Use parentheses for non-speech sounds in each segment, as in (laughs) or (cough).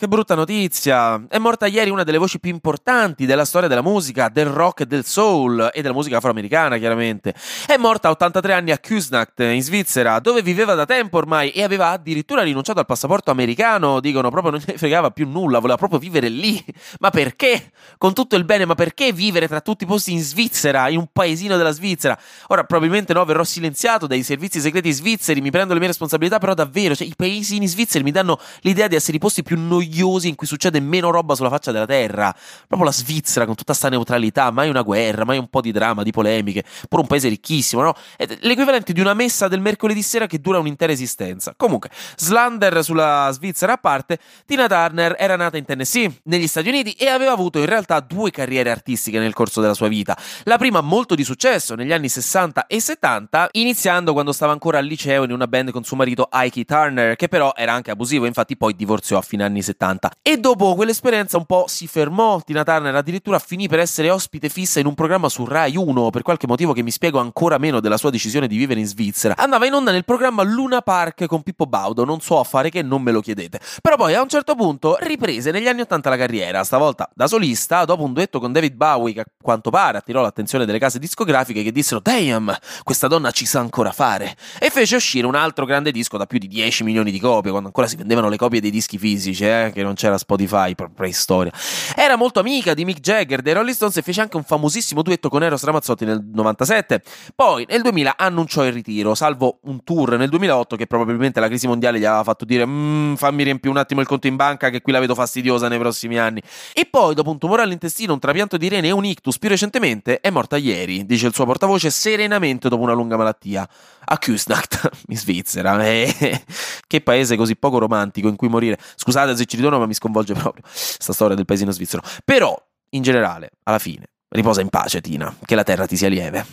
Che brutta notizia! È morta ieri una delle voci più importanti della storia della musica, del rock e del soul e della musica afroamericana, chiaramente. È morta a 83 anni a Kusnacht, in Svizzera, dove viveva da tempo ormai e aveva addirittura rinunciato al passaporto americano. Dicono proprio non ne fregava più nulla, voleva proprio vivere lì. Ma perché? Con tutto il bene, ma perché vivere tra tutti i posti in Svizzera, in un paesino della Svizzera? Ora, probabilmente no, verrò silenziato dai servizi segreti svizzeri, mi prendo le mie responsabilità, però davvero, cioè, i paesini svizzeri mi danno l'idea di essere i posti più noiosi noiosi in cui succede meno roba sulla faccia della terra. Proprio la Svizzera con tutta sta neutralità, mai una guerra, mai un po' di dramma, di polemiche. Pure un paese ricchissimo, no? È l'equivalente di una messa del mercoledì sera che dura un'intera esistenza. Comunque, Slander sulla Svizzera a parte, Tina Turner era nata in Tennessee, negli Stati Uniti, e aveva avuto in realtà due carriere artistiche nel corso della sua vita. La prima molto di successo negli anni 60 e 70, iniziando quando stava ancora al liceo in una band con suo marito Ike Turner, che però era anche abusivo, infatti poi divorziò a fine anni 70. 70. E dopo quell'esperienza un po' si fermò. Tina Turner addirittura finì per essere ospite fissa in un programma su Rai 1, per qualche motivo che mi spiego ancora meno della sua decisione di vivere in Svizzera. Andava in onda nel programma Luna Park con Pippo Baudo, non so a fare che non me lo chiedete. Però poi a un certo punto riprese negli anni 80 la carriera, stavolta da solista, dopo un duetto con David Bowie che a quanto pare attirò l'attenzione delle case discografiche che dissero "Damn, questa donna ci sa ancora fare" e fece uscire un altro grande disco da più di 10 milioni di copie, quando ancora si vendevano le copie dei dischi fisici, eh che non c'era Spotify, preistoria. Era molto amica di Mick Jagger dei Rolling Stones e fece anche un famosissimo duetto con Eros Ramazzotti nel 97. Poi nel 2000 annunciò il ritiro, salvo un tour nel 2008 che probabilmente la crisi mondiale gli aveva fatto dire mmm, fammi riempire un attimo il conto in banca che qui la vedo fastidiosa nei prossimi anni. E poi dopo un tumore all'intestino, un trapianto di rene e un ictus più recentemente è morta ieri, dice il suo portavoce serenamente dopo una lunga malattia. A Kusnacht, (laughs) in Svizzera. Eh, (laughs) che paese così poco romantico in cui morire. Scusate se ci ritorno, ma mi sconvolge (laughs) proprio sta storia del paesino svizzero. Però, in generale, alla fine, riposa in pace, Tina. Che la terra ti sia lieve.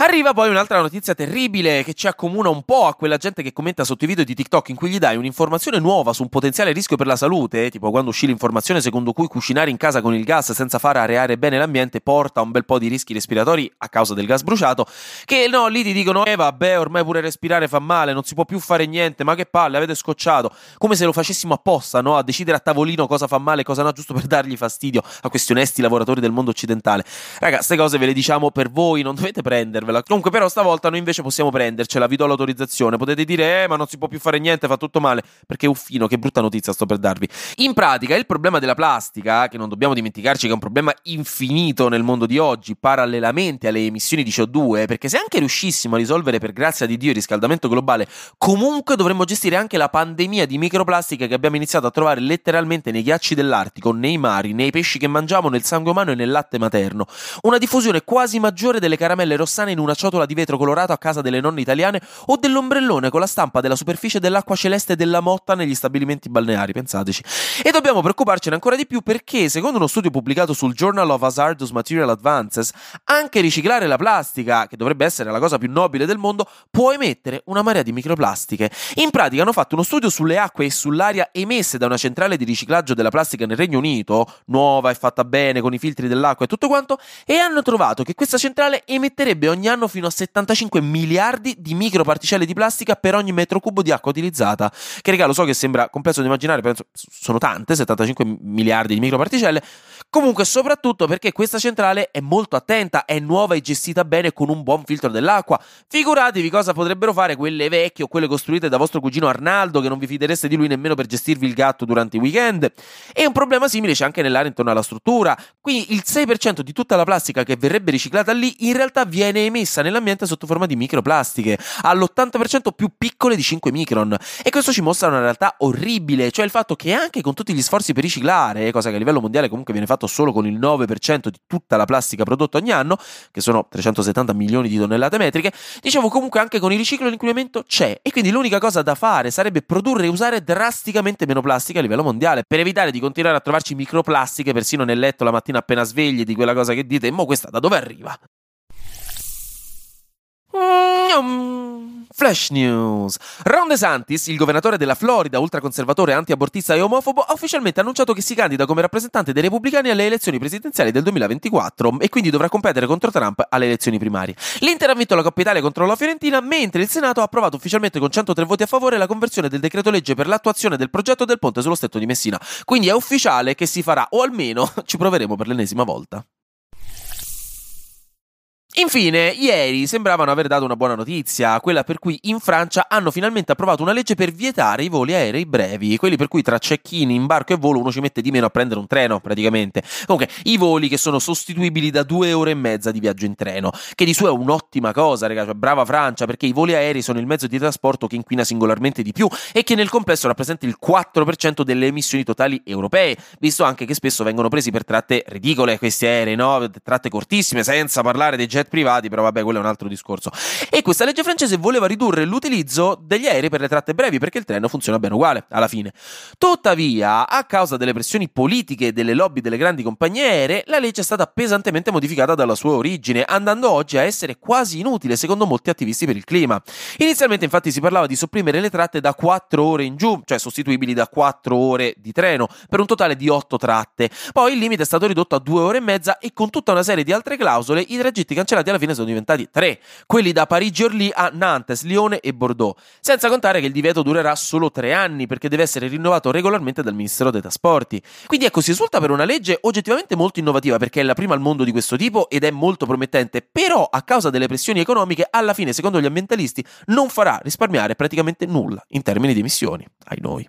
Arriva poi un'altra notizia terribile che ci accomuna un po' a quella gente che commenta sotto i video di TikTok in cui gli dai un'informazione nuova su un potenziale rischio per la salute, tipo quando uscì l'informazione secondo cui cucinare in casa con il gas senza far areare bene l'ambiente porta un bel po' di rischi respiratori a causa del gas bruciato, che no, lì ti dicono "Eh vabbè, ormai pure respirare fa male, non si può più fare niente, ma che palle, avete scocciato", come se lo facessimo apposta, no, a decidere a tavolino cosa fa male e cosa no, giusto per dargli fastidio a questi onesti lavoratori del mondo occidentale. Raga, queste cose ve le diciamo per voi, non dovete prenderle prendervela. Comunque, però, stavolta noi invece possiamo prendercela. Vi do l'autorizzazione. Potete dire, eh, ma non si può più fare niente, fa tutto male. Perché uffino, che brutta notizia sto per darvi. In pratica, il problema della plastica, che non dobbiamo dimenticarci che è un problema infinito nel mondo di oggi, parallelamente alle emissioni di CO2, perché se anche riuscissimo a risolvere per grazia di Dio il riscaldamento globale, comunque dovremmo gestire anche la pandemia di microplastiche che abbiamo iniziato a trovare letteralmente nei ghiacci dell'Artico, nei mari, nei pesci che mangiamo, nel sangue umano e nel latte materno. Una diffusione quasi maggiore delle caramelle rossane in una ciotola di vetro colorato a casa delle nonne italiane o dell'ombrellone con la stampa della superficie dell'acqua celeste della motta negli stabilimenti balneari, pensateci. E dobbiamo preoccuparcene ancora di più perché, secondo uno studio pubblicato sul Journal of Hazardous Material Advances, anche riciclare la plastica, che dovrebbe essere la cosa più nobile del mondo, può emettere una marea di microplastiche. In pratica hanno fatto uno studio sulle acque e sull'aria emesse da una centrale di riciclaggio della plastica nel Regno Unito, nuova e fatta bene con i filtri dell'acqua e tutto quanto, e hanno trovato che questa centrale emetterebbe ogni anno fino a a 75 miliardi di microparticelle di plastica per ogni metro cubo di acqua utilizzata. Che regalo, so che sembra complesso da immaginare, penso sono tante, 75 miliardi di microparticelle. Comunque, soprattutto perché questa centrale è molto attenta, è nuova e gestita bene con un buon filtro dell'acqua. Figuratevi cosa potrebbero fare quelle vecchie o quelle costruite da vostro cugino Arnaldo, che non vi fidereste di lui nemmeno per gestirvi il gatto durante i weekend. E un problema simile c'è anche nell'area intorno alla struttura. Quindi il 6% di tutta la plastica che verrebbe riciclata lì in realtà viene emessa nell'ambiente sotto forma di microplastiche, all'80% più piccole di 5 micron. E questo ci mostra una realtà orribile, cioè il fatto che anche con tutti gli sforzi per riciclare, cosa che a livello mondiale comunque viene fatto solo con il 9% di tutta la plastica prodotta ogni anno, che sono 370 milioni di tonnellate metriche, dicevo comunque anche con il riciclo l'inquinamento c'è e quindi l'unica cosa da fare sarebbe produrre e usare drasticamente meno plastica a livello mondiale per evitare di continuare a trovarci microplastiche persino nel letto la mattina appena svegli di quella cosa che dite, ma questa da dove arriva? Mm, Flash News. Ron DeSantis, il governatore della Florida, ultraconservatore, antiabortista e omofobo, ha ufficialmente annunciato che si candida come rappresentante dei repubblicani alle elezioni presidenziali del 2024 e quindi dovrà competere contro Trump alle elezioni primarie. L'Inter ha vinto la Coppa Italia contro la Fiorentina, mentre il Senato ha approvato ufficialmente con 103 voti a favore la conversione del decreto legge per l'attuazione del progetto del ponte sullo stretto di Messina. Quindi è ufficiale che si farà, o almeno (laughs) ci proveremo per l'ennesima volta. Infine, ieri sembravano aver dato una buona notizia, quella per cui in Francia hanno finalmente approvato una legge per vietare i voli aerei brevi, quelli per cui tra cecchini, imbarco e volo uno ci mette di meno a prendere un treno, praticamente. Comunque, i voli che sono sostituibili da due ore e mezza di viaggio in treno, che di suo è un'ottima cosa, ragazzi, cioè, brava Francia, perché i voli aerei sono il mezzo di trasporto che inquina singolarmente di più e che nel complesso rappresenta il 4% delle emissioni totali europee, visto anche che spesso vengono presi per tratte ridicole questi aerei, no? Tratte cortissime, senza parlare dei jet privati, però vabbè, quello è un altro discorso. E questa legge francese voleva ridurre l'utilizzo degli aerei per le tratte brevi, perché il treno funziona bene uguale, alla fine. Tuttavia, a causa delle pressioni politiche e delle lobby delle grandi compagnie aeree, la legge è stata pesantemente modificata dalla sua origine, andando oggi a essere quasi inutile, secondo molti attivisti per il clima. Inizialmente, infatti, si parlava di sopprimere le tratte da 4 ore in giù, cioè sostituibili da 4 ore di treno, per un totale di 8 tratte. Poi il limite è stato ridotto a 2 ore e mezza e con tutta una serie di altre clausole i tragitti cancellati cancellati alla fine sono diventati tre, quelli da Parigi-Orly a Nantes, Lione e Bordeaux, senza contare che il divieto durerà solo tre anni perché deve essere rinnovato regolarmente dal Ministero dei Trasporti. Quindi ecco, si risulta per una legge oggettivamente molto innovativa perché è la prima al mondo di questo tipo ed è molto promettente, però a causa delle pressioni economiche alla fine, secondo gli ambientalisti, non farà risparmiare praticamente nulla in termini di emissioni, ai noi.